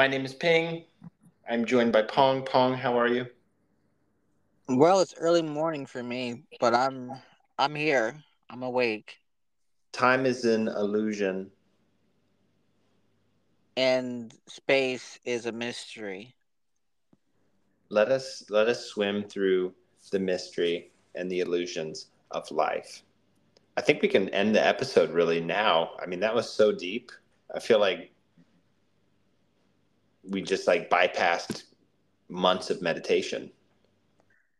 My name is Ping. I'm joined by Pong. Pong, how are you? Well, it's early morning for me, but I'm I'm here. I'm awake. Time is an illusion. And space is a mystery. Let us let us swim through the mystery and the illusions of life. I think we can end the episode really now. I mean, that was so deep. I feel like we just like bypassed months of meditation.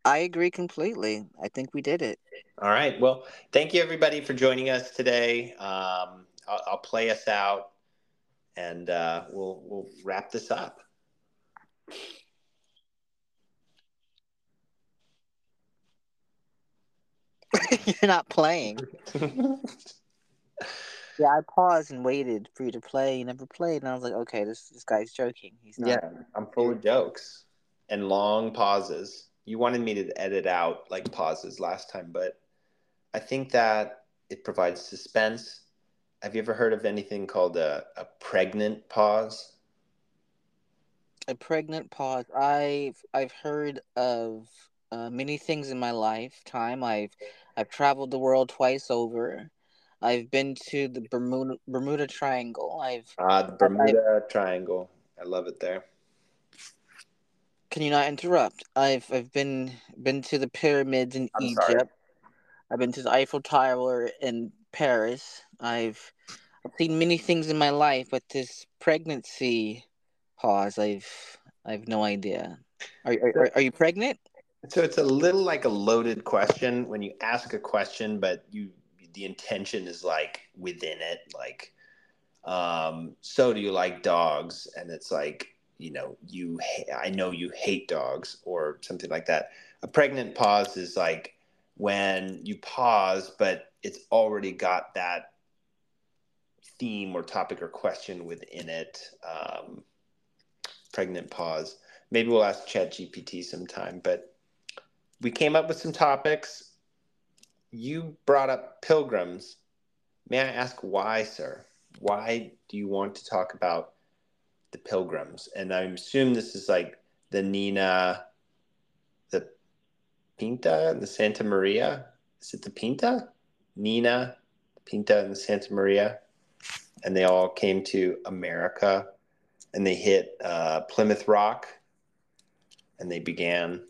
I agree completely. I think we did it. All right. Well, thank you everybody for joining us today. Um, I'll, I'll, play us out, and uh, we'll we'll wrap this up. You're not playing. yeah, I paused and waited for you to play. You never played, and I was like, okay, this this guy's joking. He's not. Yeah, I'm full of jokes and long pauses. You wanted me to edit out like pauses last time, but I think that it provides suspense. Have you ever heard of anything called a, a pregnant pause? A pregnant pause. I've I've heard of uh, many things in my lifetime. I've I've traveled the world twice over. I've been to the Bermuda Bermuda Triangle. I've ah the Bermuda I've, Triangle. I love it there. Can you not interrupt? I've I've been been to the pyramids in I'm Egypt. Sorry. I've been to the Eiffel Tower in Paris. I've I've seen many things in my life, but this pregnancy pause, I've I've no idea. Are are, are you pregnant? So it's a little like a loaded question when you ask a question, but you the intention is like within it, like um, so do you like dogs? And it's like you know you i know you hate dogs or something like that. A pregnant pause is like when you pause but it's already got that theme or topic or question within it um, pregnant pause. Maybe we'll ask chat gpt sometime but we came up with some topics you brought up pilgrims may i ask why sir why do you want to talk about the Pilgrims, and I assume this is like the Nina, the Pinta, and the Santa Maria. Is it the Pinta? Nina, Pinta, and the Santa Maria, and they all came to America, and they hit uh, Plymouth Rock, and they began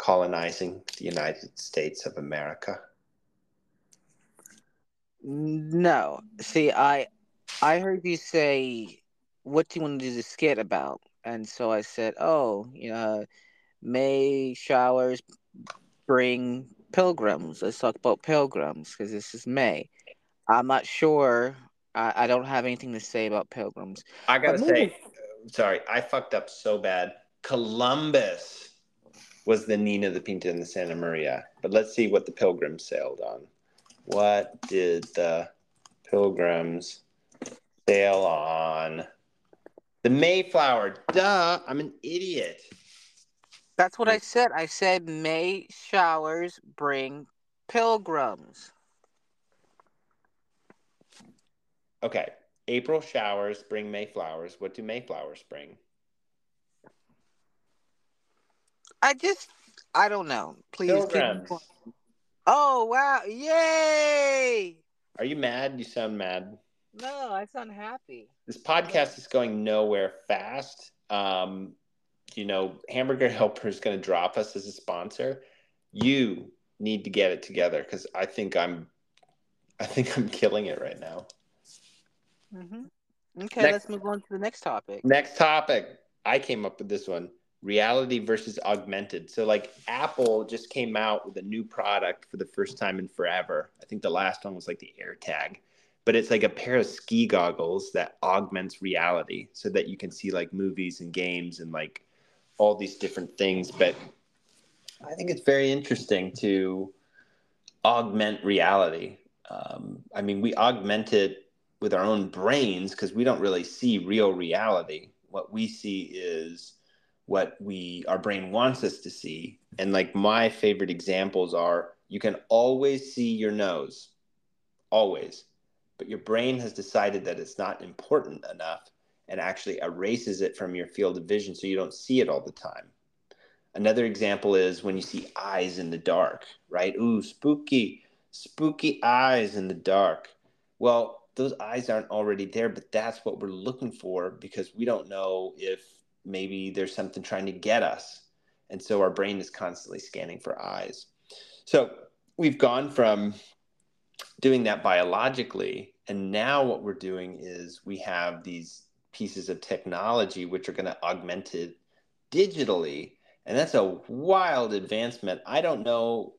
colonizing the United States of America. No, see, I I heard you say what do you want to do the skit about? And so I said, oh, you know, May showers bring pilgrims. Let's talk about pilgrims because this is May. I'm not sure. I, I, don't have anything to say about pilgrims. I gotta say, sorry, I fucked up so bad. Columbus was the Nina, the Pinta, and the Santa Maria. But let's see what the pilgrims sailed on. What did the pilgrims sail on? The Mayflower. Duh. I'm an idiot. That's what I said. I said May showers bring pilgrims. Okay. April showers bring Mayflowers. What do Mayflowers bring? I just, I don't know. Please. Oh, wow. Yay. Are you mad? You sound mad. No, I sound happy. This podcast is going nowhere fast. Um, you know, Hamburger Helper is going to drop us as a sponsor. You need to get it together because I think I'm, I think I'm killing it right now. Mm-hmm. Okay, next, let's move on to the next topic. Next topic. I came up with this one reality versus augmented. So, like, Apple just came out with a new product for the first time in forever. I think the last one was like the AirTag but it's like a pair of ski goggles that augments reality so that you can see like movies and games and like all these different things but i think it's very interesting to augment reality um, i mean we augment it with our own brains because we don't really see real reality what we see is what we our brain wants us to see and like my favorite examples are you can always see your nose always but your brain has decided that it's not important enough and actually erases it from your field of vision so you don't see it all the time. Another example is when you see eyes in the dark, right? Ooh, spooky, spooky eyes in the dark. Well, those eyes aren't already there, but that's what we're looking for because we don't know if maybe there's something trying to get us. And so our brain is constantly scanning for eyes. So we've gone from doing that biologically, and now what we're doing is we have these pieces of technology which are going to augment it digitally and that's a wild advancement i don't know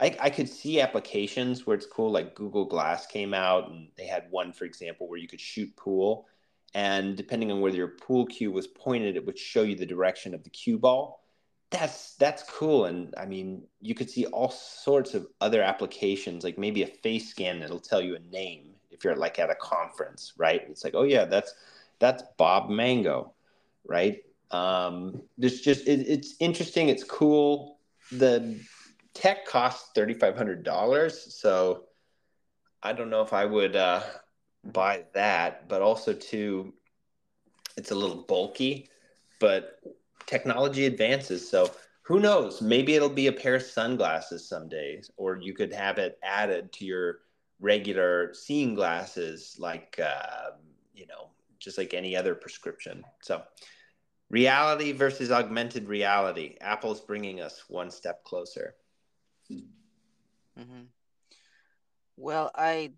I, I could see applications where it's cool like google glass came out and they had one for example where you could shoot pool and depending on where your pool cue was pointed it would show you the direction of the cue ball. That's that's cool. And i mean you could see all sorts of other applications like maybe a face scan that'll tell you a name if you're like at a conference right? It's like oh yeah that's that's bob mango right? Um, there's just it, it's interesting. It's cool. The tech costs thirty five hundred dollars, so I don't know if I would uh, buy that. But also too, it's a little bulky. But technology advances, so who knows? Maybe it'll be a pair of sunglasses someday, or you could have it added to your regular seeing glasses, like uh, you know, just like any other prescription. So Reality versus augmented reality. Apple's bringing us one step closer. Mm-hmm. Well, I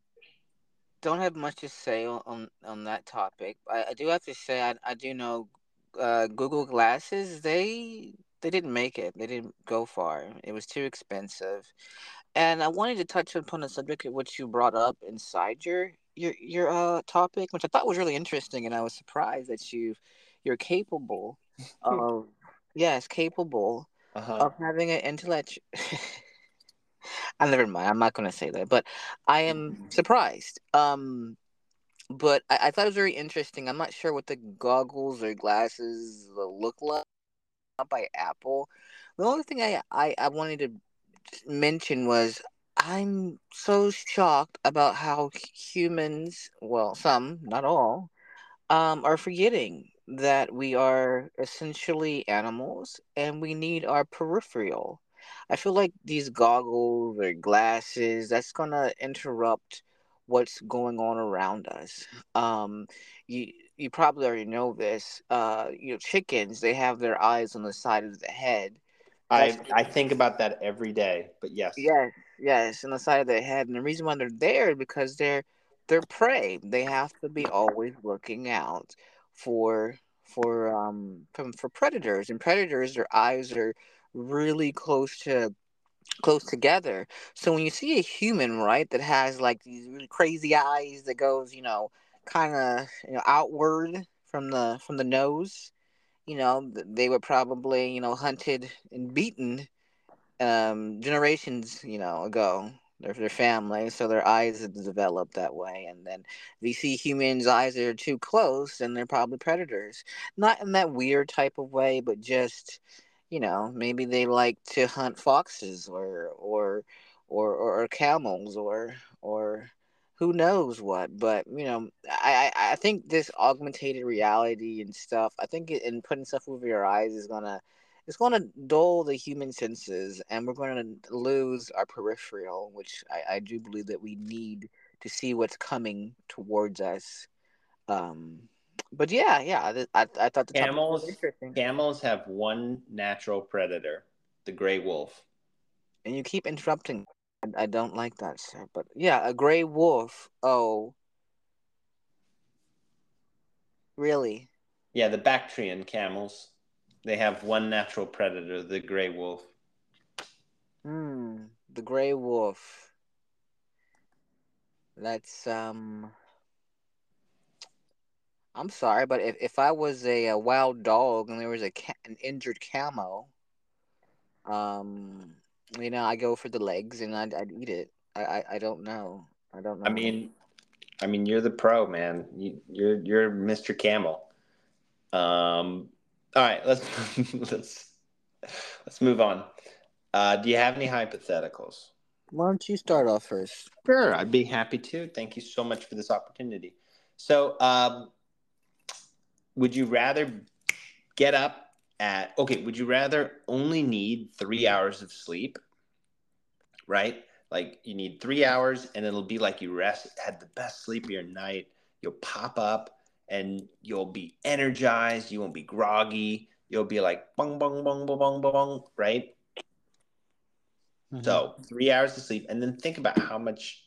don't have much to say on on that topic. I, I do have to say I, I do know uh, Google Glasses they they didn't make it. They didn't go far. It was too expensive. And I wanted to touch upon a subject which you brought up inside your your your uh topic, which I thought was really interesting, and I was surprised that you you're capable of yes, capable uh-huh. of having an intellect. I never mind. I'm not going to say that, but I am mm-hmm. surprised. Um, but I, I, thought it was very interesting. I'm not sure what the goggles or glasses look like by Apple. The only thing I, I, I wanted to mention was I'm so shocked about how humans, well, some, not all, um, are forgetting that we are essentially animals and we need our peripheral. I feel like these goggles or glasses, that's going to interrupt what's going on around us. Um, you you probably already know this. Uh, you know, chickens they have their eyes on the side of the head. I I think about that every day. But yes, yes, yes, on the side of the head, and the reason why they're there because they're they're prey. They have to be always looking out for for um for, for predators and predators their eyes are really close to close together so when you see a human right that has like these really crazy eyes that goes you know kind of you know outward from the from the nose you know they were probably you know hunted and beaten um generations you know ago their, their family, so their eyes developed that way. And then if you see humans' eyes that are too close, then they're probably predators. Not in that weird type of way, but just, you know, maybe they like to hunt foxes or or or or, or camels or or who knows what. But you know, I I, think this augmented reality and stuff. I think it, and putting stuff over your eyes is gonna it's to dull the human senses and we're to lose our peripheral which I, I, do believe that we need to see what's coming towards us um but yeah yeah i, I thought the camels camels have one natural predator the gray wolf and you keep interrupting I, I don't like that sir but yeah a gray wolf oh really yeah the bactrian camels they have one natural predator, the gray wolf. Hmm, the gray wolf. That's um. I'm sorry, but if, if I was a, a wild dog and there was a ca- an injured camo, um, you know, I go for the legs and I'd, I'd eat it. I, I, I don't know. I don't know. I mean, I mean, you're the pro, man. You, you're you're Mr. Camel. Um, all right, let's let's let's move on. Uh, do you have any hypotheticals? why don't you start off first? Sure, I'd be happy to. Thank you so much for this opportunity. So, um, would you rather get up at okay? Would you rather only need three hours of sleep, right? Like you need three hours, and it'll be like you rest had the best sleep of your night. You'll pop up and you'll be energized. You won't be groggy. You'll be like bong bong bong bong bong bong, right? Mm-hmm. So three hours of sleep, and then think about how much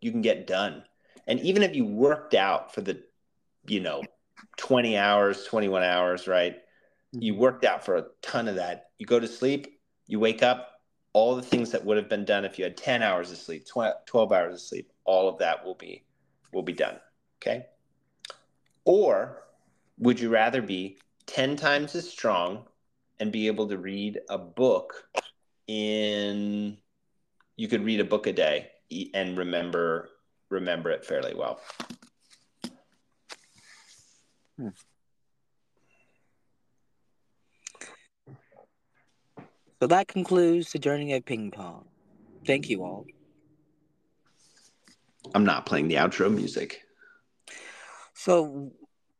you can get done. And even if you worked out for the, you know, 20 hours, 21 hours, right? You mm-hmm. worked out for a ton of that. You go to sleep, you wake up, all the things that would have been done if you had 10 hours of sleep, 12 hours of sleep, all of that will be will be done. Okay? Or would you rather be 10 times as strong and be able to read a book in you could read a book a day and remember remember it fairly well. Hmm. So that concludes the journey of ping pong. Thank you all. I'm not playing the outro music. So,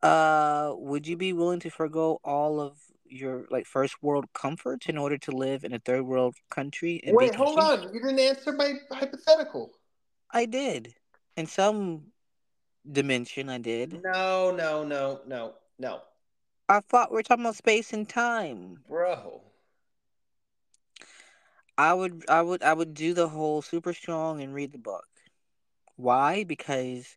uh, would you be willing to forego all of your like first world comforts in order to live in a third world country? Wait, hold on. You didn't answer my hypothetical. I did. In some dimension, I did. No, no, no, no, no. I thought we are talking about space and time, bro. I would, I would, I would do the whole super strong and read the book. Why? Because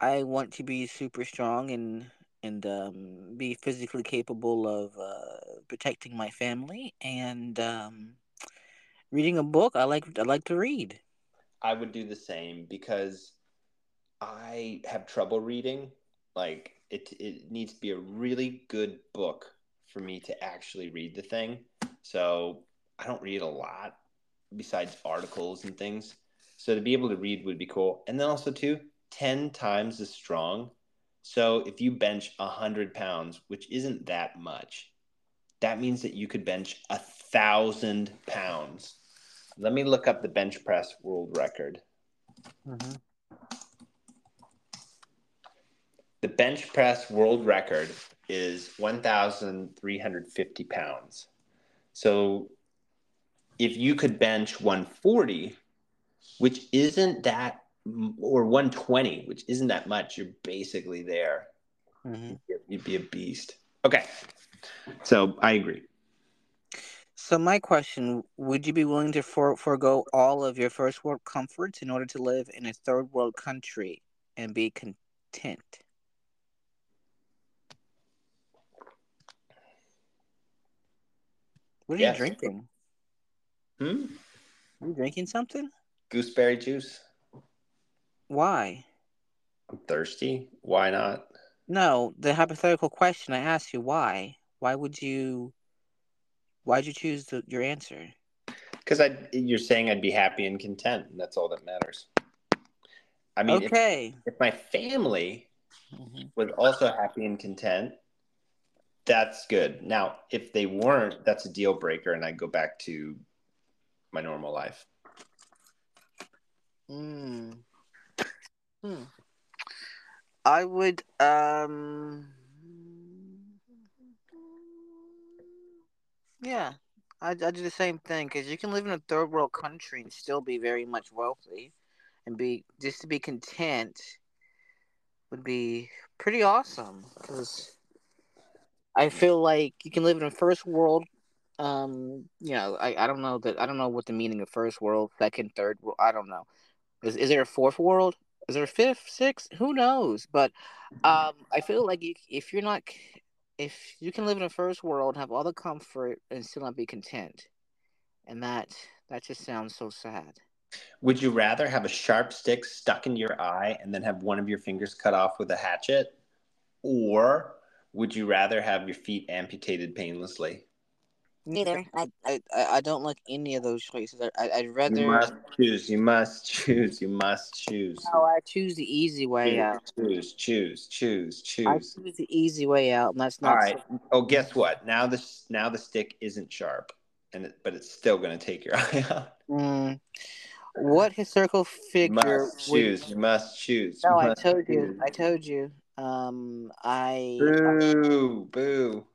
I want to be super strong and and um, be physically capable of uh, protecting my family and um, reading a book. I like I like to read. I would do the same because I have trouble reading. Like it, it needs to be a really good book for me to actually read the thing. So I don't read a lot besides articles and things. So to be able to read would be cool. And then also too, 10 times as strong. So if you bench a 100 pounds, which isn't that much, that means that you could bench a thousand pounds. Let me look up the bench press world record. Mm-hmm. The bench press world record is 1,350 pounds. So if you could bench 140, which isn't that, or 120, which isn't that much, you're basically there. Mm-hmm. You'd be a beast. Okay. So I agree. So my question: Would you be willing to for- forego all of your first world comforts in order to live in a third world country and be content? What are yes. you drinking? Hmm. Are you drinking something? Gooseberry juice. Why? I'm thirsty. Why not? No, the hypothetical question I asked you. Why? Why would you? Why'd you choose the, your answer? Because I, you're saying I'd be happy and content, and that's all that matters. I mean, okay. if, if my family mm-hmm. was also happy and content, that's good. Now, if they weren't, that's a deal breaker, and I go back to my normal life. Hmm. Hmm. I would um Yeah, I I do the same thing because you can live in a third world country and still be very much wealthy, and be just to be content would be pretty awesome. Because I feel like you can live in a first world. Um, you know, I, I don't know that I don't know what the meaning of first world, second, third world. I don't know. Is is there a fourth world? Is there a fifth, sixth? Who knows? But um, I feel like you, if you're not if you can live in a first world, have all the comfort, and still not be content, and that that just sounds so sad. Would you rather have a sharp stick stuck in your eye and then have one of your fingers cut off with a hatchet, or would you rather have your feet amputated painlessly? Neither. I, I I don't like any of those choices. I, I'd rather you must choose. You must choose. You must choose. No, I choose the easy way choose, out. Choose, choose, choose, choose. I choose the easy way out, and that's not. All right. So- oh, guess what? Now this now the stick isn't sharp and it, but it's still going to take your eye out. Mm. What historical You figure? must would- choose. You must choose. No, You I must told you. I told you. Um, I, Boo! Boo!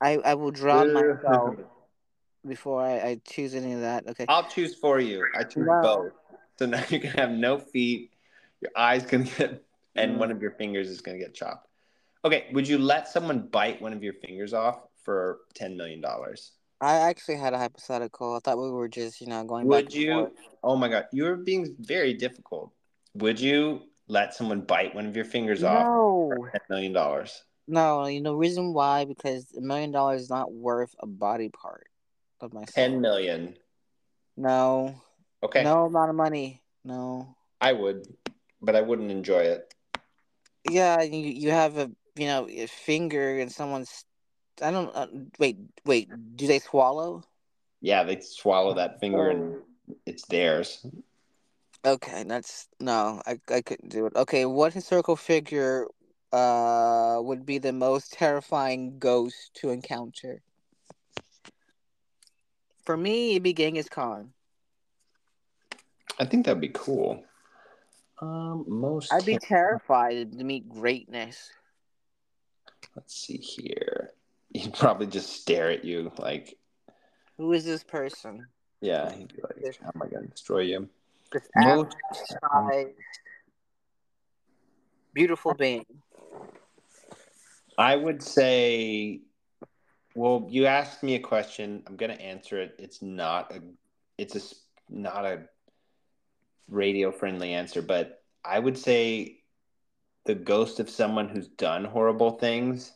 I, I will drown Boo. myself before I, I choose any of that. Okay. I'll choose for you. I choose No. both. So now you're gonna have no feet. Your eyes gonna get, and Mm. one of your fingers is gonna get chopped. Okay. Would you let someone bite one of your fingers off for ten million dollars? I actually had a hypothetical. I thought we were just, you know, going back. Would you? forth. Oh my god, you're being very difficult. Would you let someone bite one of your fingers off No, for ten million dollars? no. You know reason why? Because a million dollars is not worth a body part of myself. Ten million. No, Okay. no amount of money. No. I would, but I wouldn't enjoy it. Yeah, you you have a you know a finger and someone's. I don't uh, wait. Wait, do they swallow? Yeah, they swallow that finger and it's theirs. Okay, that's no. I I couldn't do it. Okay, what historical figure uh would be the most terrifying ghost to encounter? For me, it'd be Genghis Khan. I think that'd be cool. Um, most. I'd be ter- terrified to meet greatness. Let's see here. He'd probably just stare at you like, Who is this person? yeah. He'd be like, "How am I gonna destroy you?" This Most. beautiful being. I would say. Well, you asked me a question. I'm gonna answer it. It's not a. It's a not a radio friendly answer, but I would say the ghost of someone who's done horrible things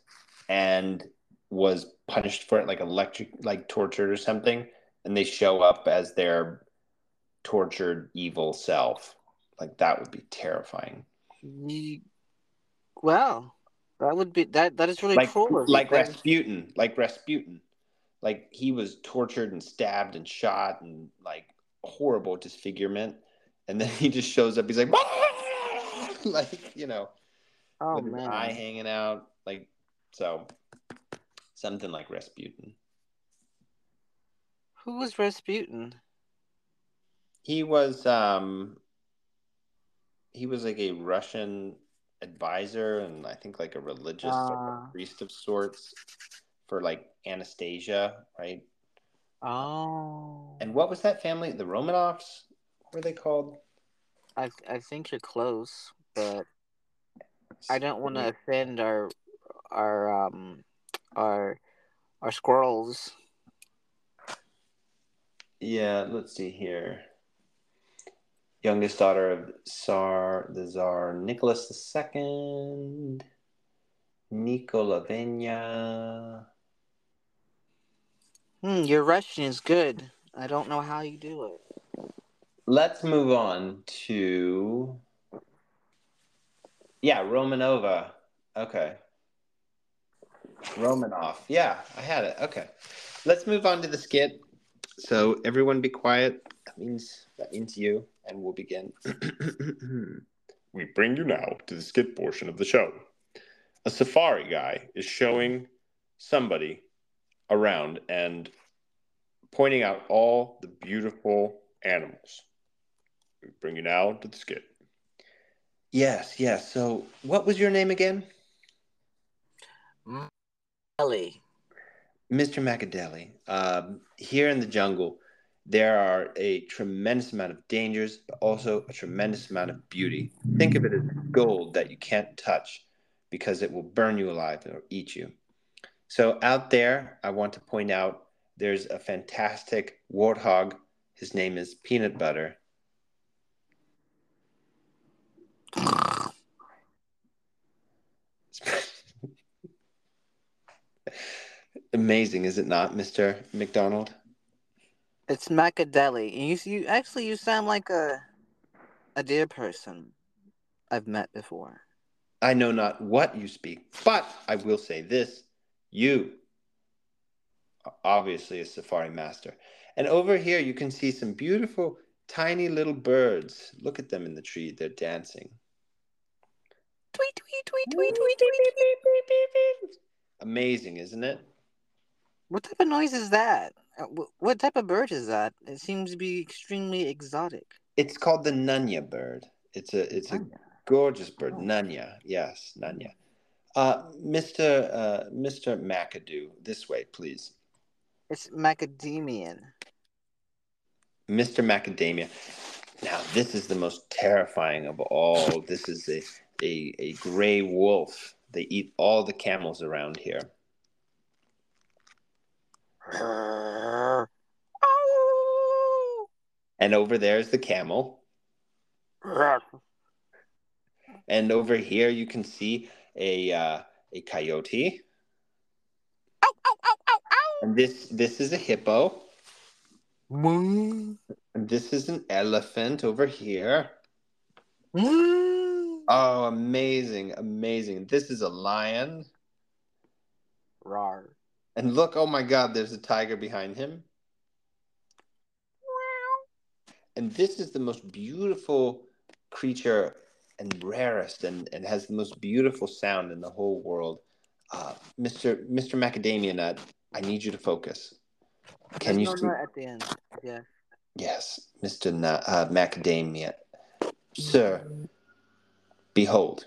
and was punished for it, like electric, like tortured or something, and they show up as their tortured evil self. Like that would be terrifying. Well, that would be that. That is really like cruel. like Rasputin, like Rasputin, like he was tortured and stabbed and shot and like horrible disfigurement, and then he just shows up. He's like, like you know, Oh with his man. eye hanging out, like so, something like Rasputin. Who was Rasputin? He was um, he was like a Russian advisor and I think like a religious like a priest of sorts for like Anastasia, right? Oh. And what was that family? The Romanovs? What were they called? I I think you're close, but I don't want to offend our our um our our squirrels. Yeah, let's see here. Youngest daughter of Tsar the Tsar Nicholas II, Nikola Venya. Hmm, your Russian is good. I don't know how you do it. Let's move on to yeah, Romanova. Okay. Romanov. Yeah, I had it. Okay. Let's move on to the skit. So everyone be quiet. That means that means you and we'll begin. we bring you now to the skit portion of the show. A safari guy is showing somebody around and pointing out all the beautiful animals. We bring you now to the skit. Yes, yes. So, what was your name again? Ellie. Mr. Macadeli. Um, here in the jungle, there are a tremendous amount of dangers, but also a tremendous amount of beauty. Think of it as gold that you can't touch because it will burn you alive or eat you. So, out there, I want to point out there's a fantastic warthog. His name is Peanut Butter. Amazing, is it not, Mr. McDonald? It's Macadeli. And you you actually you sound like a a dear person I've met before. I know not what you speak, but I will say this you are obviously a safari master. And over here, you can see some beautiful, tiny little birds. Look at them in the tree, they're dancing. Tweet tweet tweet tweet tweet tweet. Amazing, isn't it? What type of noise is that? Uh, What type of bird is that? It seems to be extremely exotic. It's called the Nunya bird. It's a it's a gorgeous bird. Oh. Nunya, yes, Nunya. Uh, Mr. Uh, Mr. McAdoo, this way, please. It's macadamian. Mr. Macadamia. Now, this is the most terrifying of all. This is a, a, a gray wolf. They eat all the camels around here. And over there is the camel. And over here you can see a uh, a coyote. And this this is a hippo. And this is an elephant over here. Oh, amazing, amazing. This is a lion. Rar. And look, oh my god, there's a tiger behind him. And this is the most beautiful creature and rarest and, and has the most beautiful sound in the whole world. Uh, Mr. Mr. Macadamia Nut, I need you to focus. Can There's you no see? at the end? Yeah. Yes, Mr. Nut, uh, Macadamia. Sir, behold,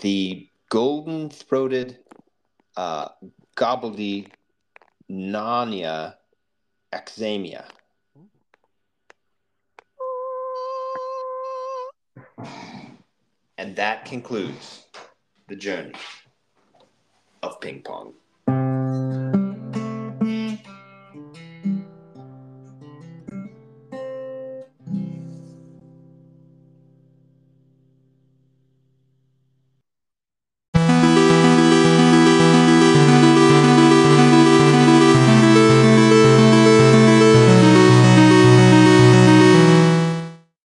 the golden throated uh, gobbledy Nania examia. And that concludes the journey of ping pong.